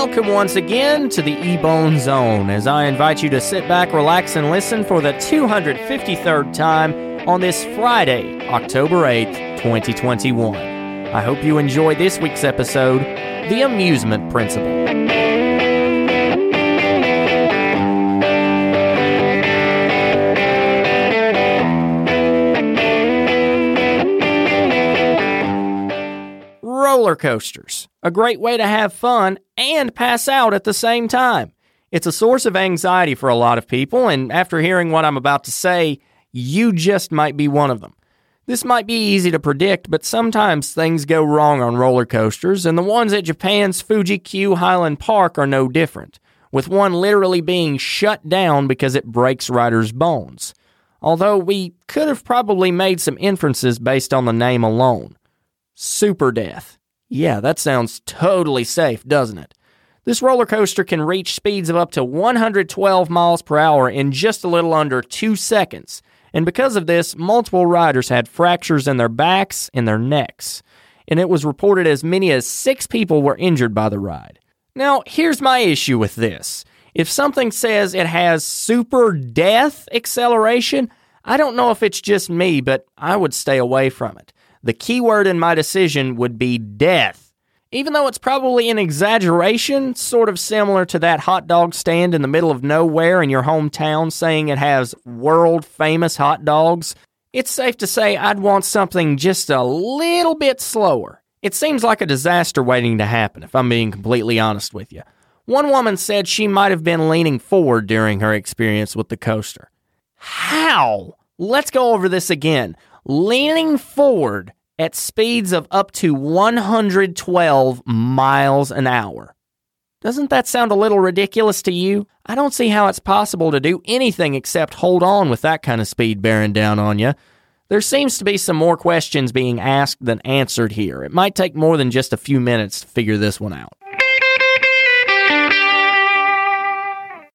Welcome once again to the Ebone Zone as I invite you to sit back, relax, and listen for the 253rd time on this Friday, October 8th, 2021. I hope you enjoy this week's episode, The Amusement Principle. roller coasters, a great way to have fun and pass out at the same time. It's a source of anxiety for a lot of people, and after hearing what I'm about to say, you just might be one of them. This might be easy to predict, but sometimes things go wrong on roller coasters, and the ones at Japan's Fuji Q Highland Park are no different, with one literally being shut down because it breaks riders' bones. Although we could have probably made some inferences based on the name alone. Super Death. Yeah, that sounds totally safe, doesn't it? This roller coaster can reach speeds of up to 112 miles per hour in just a little under two seconds. And because of this, multiple riders had fractures in their backs and their necks. And it was reported as many as six people were injured by the ride. Now, here's my issue with this. If something says it has super death acceleration, I don't know if it's just me, but I would stay away from it. The key word in my decision would be death. Even though it's probably an exaggeration, sort of similar to that hot dog stand in the middle of nowhere in your hometown saying it has world famous hot dogs, it's safe to say I'd want something just a little bit slower. It seems like a disaster waiting to happen, if I'm being completely honest with you. One woman said she might have been leaning forward during her experience with the coaster. How? Let's go over this again leaning forward at speeds of up to 112 miles an hour. Doesn't that sound a little ridiculous to you? I don't see how it's possible to do anything except hold on with that kind of speed bearing down on you. There seems to be some more questions being asked than answered here. It might take more than just a few minutes to figure this one out.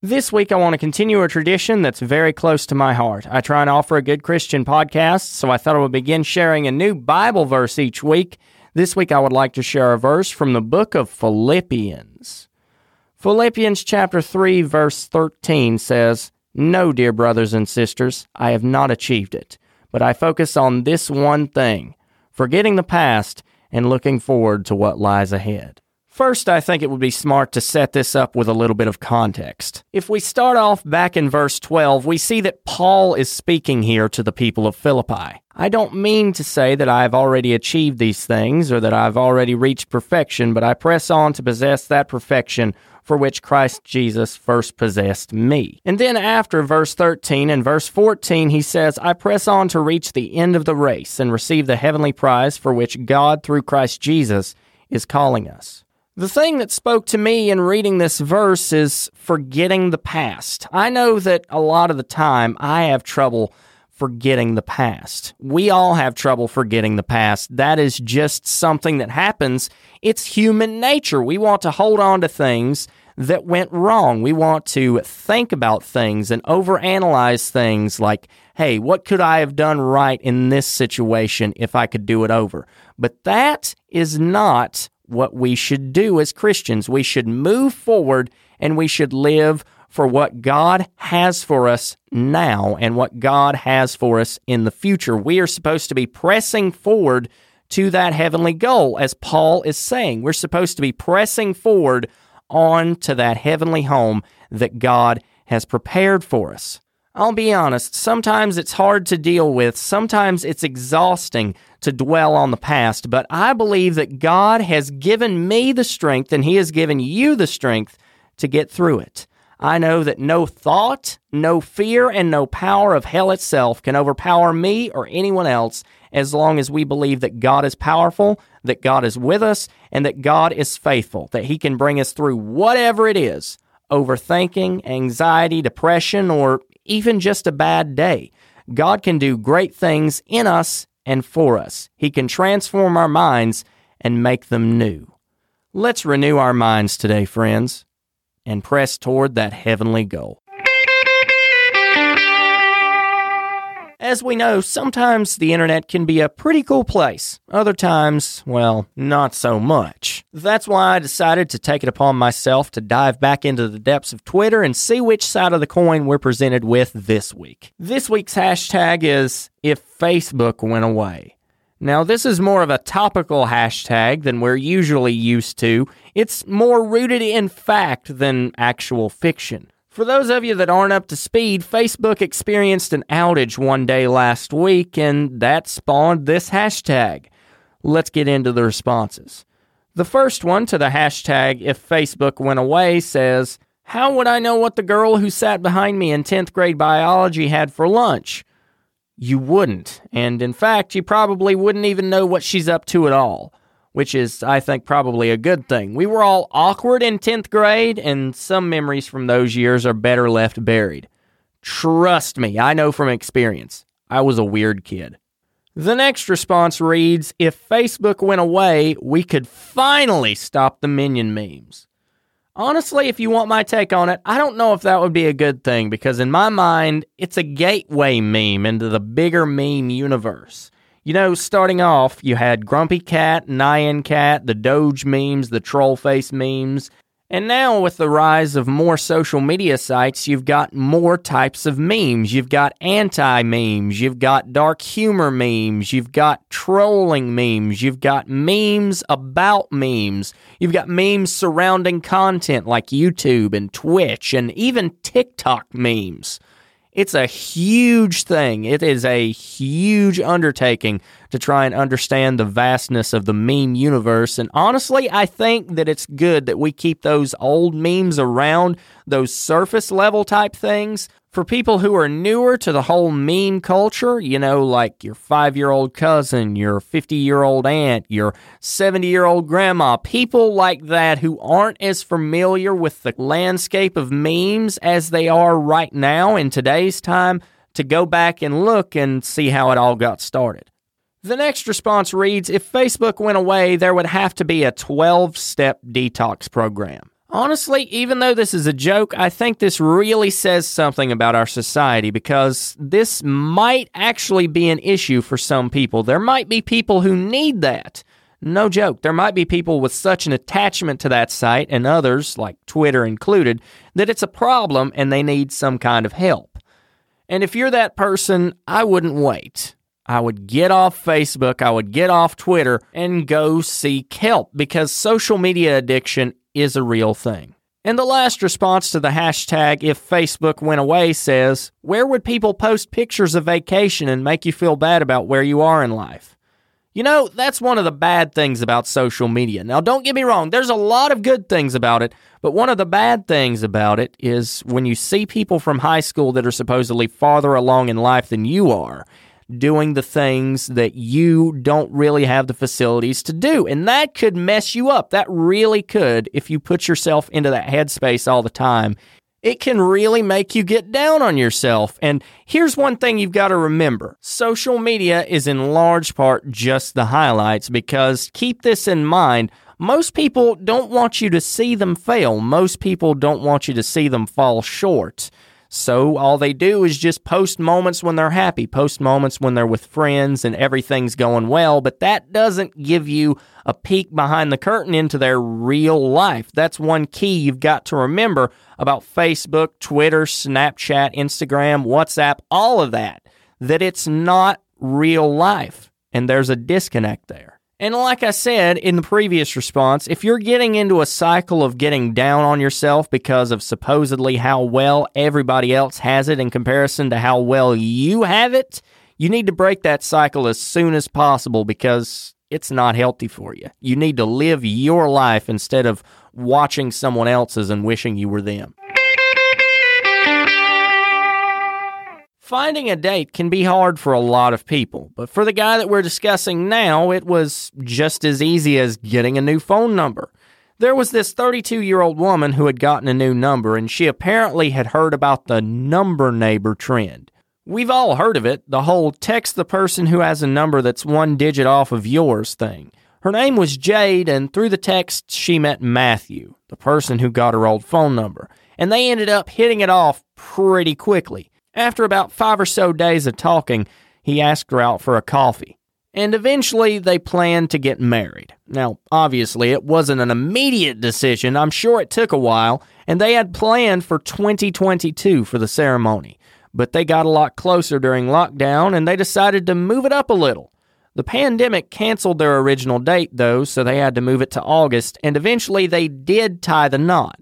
This week, I want to continue a tradition that's very close to my heart. I try and offer a good Christian podcast, so I thought I would begin sharing a new Bible verse each week. This week, I would like to share a verse from the book of Philippians. Philippians chapter 3, verse 13 says, No, dear brothers and sisters, I have not achieved it, but I focus on this one thing, forgetting the past and looking forward to what lies ahead. First, I think it would be smart to set this up with a little bit of context. If we start off back in verse 12, we see that Paul is speaking here to the people of Philippi. I don't mean to say that I've already achieved these things or that I've already reached perfection, but I press on to possess that perfection for which Christ Jesus first possessed me. And then after verse 13 and verse 14, he says, I press on to reach the end of the race and receive the heavenly prize for which God, through Christ Jesus, is calling us. The thing that spoke to me in reading this verse is forgetting the past. I know that a lot of the time I have trouble forgetting the past. We all have trouble forgetting the past. That is just something that happens. It's human nature. We want to hold on to things that went wrong. We want to think about things and overanalyze things like, hey, what could I have done right in this situation if I could do it over? But that is not what we should do as Christians. We should move forward and we should live for what God has for us now and what God has for us in the future. We are supposed to be pressing forward to that heavenly goal, as Paul is saying. We're supposed to be pressing forward on to that heavenly home that God has prepared for us. I'll be honest, sometimes it's hard to deal with, sometimes it's exhausting to dwell on the past, but I believe that God has given me the strength and He has given you the strength to get through it. I know that no thought, no fear, and no power of hell itself can overpower me or anyone else as long as we believe that God is powerful, that God is with us, and that God is faithful, that He can bring us through whatever it is overthinking, anxiety, depression, or even just a bad day. God can do great things in us and for us. He can transform our minds and make them new. Let's renew our minds today, friends, and press toward that heavenly goal. As we know, sometimes the internet can be a pretty cool place. Other times, well, not so much. That's why I decided to take it upon myself to dive back into the depths of Twitter and see which side of the coin we're presented with this week. This week's hashtag is if Facebook went away. Now, this is more of a topical hashtag than we're usually used to. It's more rooted in fact than actual fiction. For those of you that aren't up to speed, Facebook experienced an outage one day last week, and that spawned this hashtag. Let's get into the responses. The first one to the hashtag if Facebook went away says, How would I know what the girl who sat behind me in 10th grade biology had for lunch? You wouldn't, and in fact, you probably wouldn't even know what she's up to at all which is, I think, probably a good thing. We were all awkward in 10th grade, and some memories from those years are better left buried. Trust me, I know from experience. I was a weird kid. The next response reads If Facebook went away, we could finally stop the minion memes. Honestly, if you want my take on it, I don't know if that would be a good thing because, in my mind, it's a gateway meme into the bigger meme universe. You know, starting off, you had Grumpy Cat, Nyan Cat, the Doge memes, the troll face memes. And now, with the rise of more social media sites, you've got more types of memes. You've got anti memes, you've got dark humor memes, you've got trolling memes, you've got memes about memes, you've got memes surrounding content like YouTube and Twitch, and even TikTok memes. It's a huge thing. It is a huge undertaking to try and understand the vastness of the meme universe. And honestly, I think that it's good that we keep those old memes around, those surface level type things, for people who are newer to the whole meme culture, you know, like your five year old cousin, your 50 year old aunt, your 70 year old grandma, people like that who aren't as familiar with the landscape of memes as they are right now in today's time, to go back and look and see how it all got started. The next response reads If Facebook went away, there would have to be a 12 step detox program. Honestly, even though this is a joke, I think this really says something about our society because this might actually be an issue for some people. There might be people who need that. No joke. There might be people with such an attachment to that site and others, like Twitter included, that it's a problem and they need some kind of help. And if you're that person, I wouldn't wait. I would get off Facebook, I would get off Twitter, and go seek help because social media addiction is a real thing. And the last response to the hashtag if Facebook went away says, Where would people post pictures of vacation and make you feel bad about where you are in life? You know, that's one of the bad things about social media. Now, don't get me wrong, there's a lot of good things about it, but one of the bad things about it is when you see people from high school that are supposedly farther along in life than you are, doing the things that you don't really have the facilities to do. And that could mess you up. That really could if you put yourself into that headspace all the time. It can really make you get down on yourself. And here's one thing you've got to remember social media is in large part just the highlights because keep this in mind. Most people don't want you to see them fail. Most people don't want you to see them fall short. So all they do is just post moments when they're happy, post moments when they're with friends and everything's going well, but that doesn't give you a peek behind the curtain into their real life. That's one key you've got to remember about Facebook, Twitter, Snapchat, Instagram, WhatsApp, all of that, that it's not real life and there's a disconnect there. And like I said in the previous response, if you're getting into a cycle of getting down on yourself because of supposedly how well everybody else has it in comparison to how well you have it, you need to break that cycle as soon as possible because it's not healthy for you. You need to live your life instead of watching someone else's and wishing you were them. Finding a date can be hard for a lot of people, but for the guy that we're discussing now, it was just as easy as getting a new phone number. There was this 32 year old woman who had gotten a new number, and she apparently had heard about the number neighbor trend. We've all heard of it, the whole text the person who has a number that's one digit off of yours thing. Her name was Jade, and through the text, she met Matthew, the person who got her old phone number, and they ended up hitting it off pretty quickly. After about five or so days of talking, he asked her out for a coffee. And eventually they planned to get married. Now, obviously, it wasn't an immediate decision. I'm sure it took a while, and they had planned for 2022 for the ceremony. But they got a lot closer during lockdown and they decided to move it up a little. The pandemic canceled their original date, though, so they had to move it to August, and eventually they did tie the knot.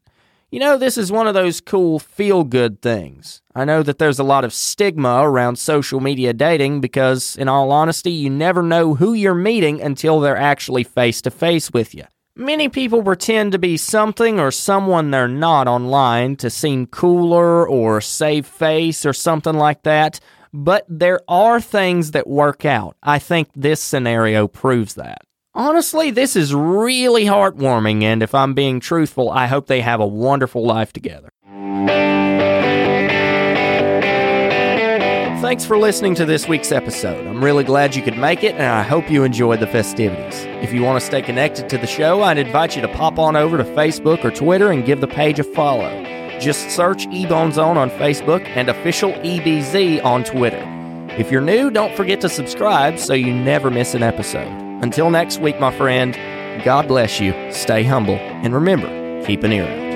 You know, this is one of those cool feel good things. I know that there's a lot of stigma around social media dating because, in all honesty, you never know who you're meeting until they're actually face to face with you. Many people pretend to be something or someone they're not online to seem cooler or save face or something like that, but there are things that work out. I think this scenario proves that. Honestly, this is really heartwarming, and if I'm being truthful, I hope they have a wonderful life together. Thanks for listening to this week's episode. I'm really glad you could make it, and I hope you enjoyed the festivities. If you want to stay connected to the show, I'd invite you to pop on over to Facebook or Twitter and give the page a follow. Just search Ebone Zone on Facebook and official EBZ on Twitter. If you're new, don't forget to subscribe so you never miss an episode. Until next week, my friend, God bless you, stay humble, and remember, keep an ear out.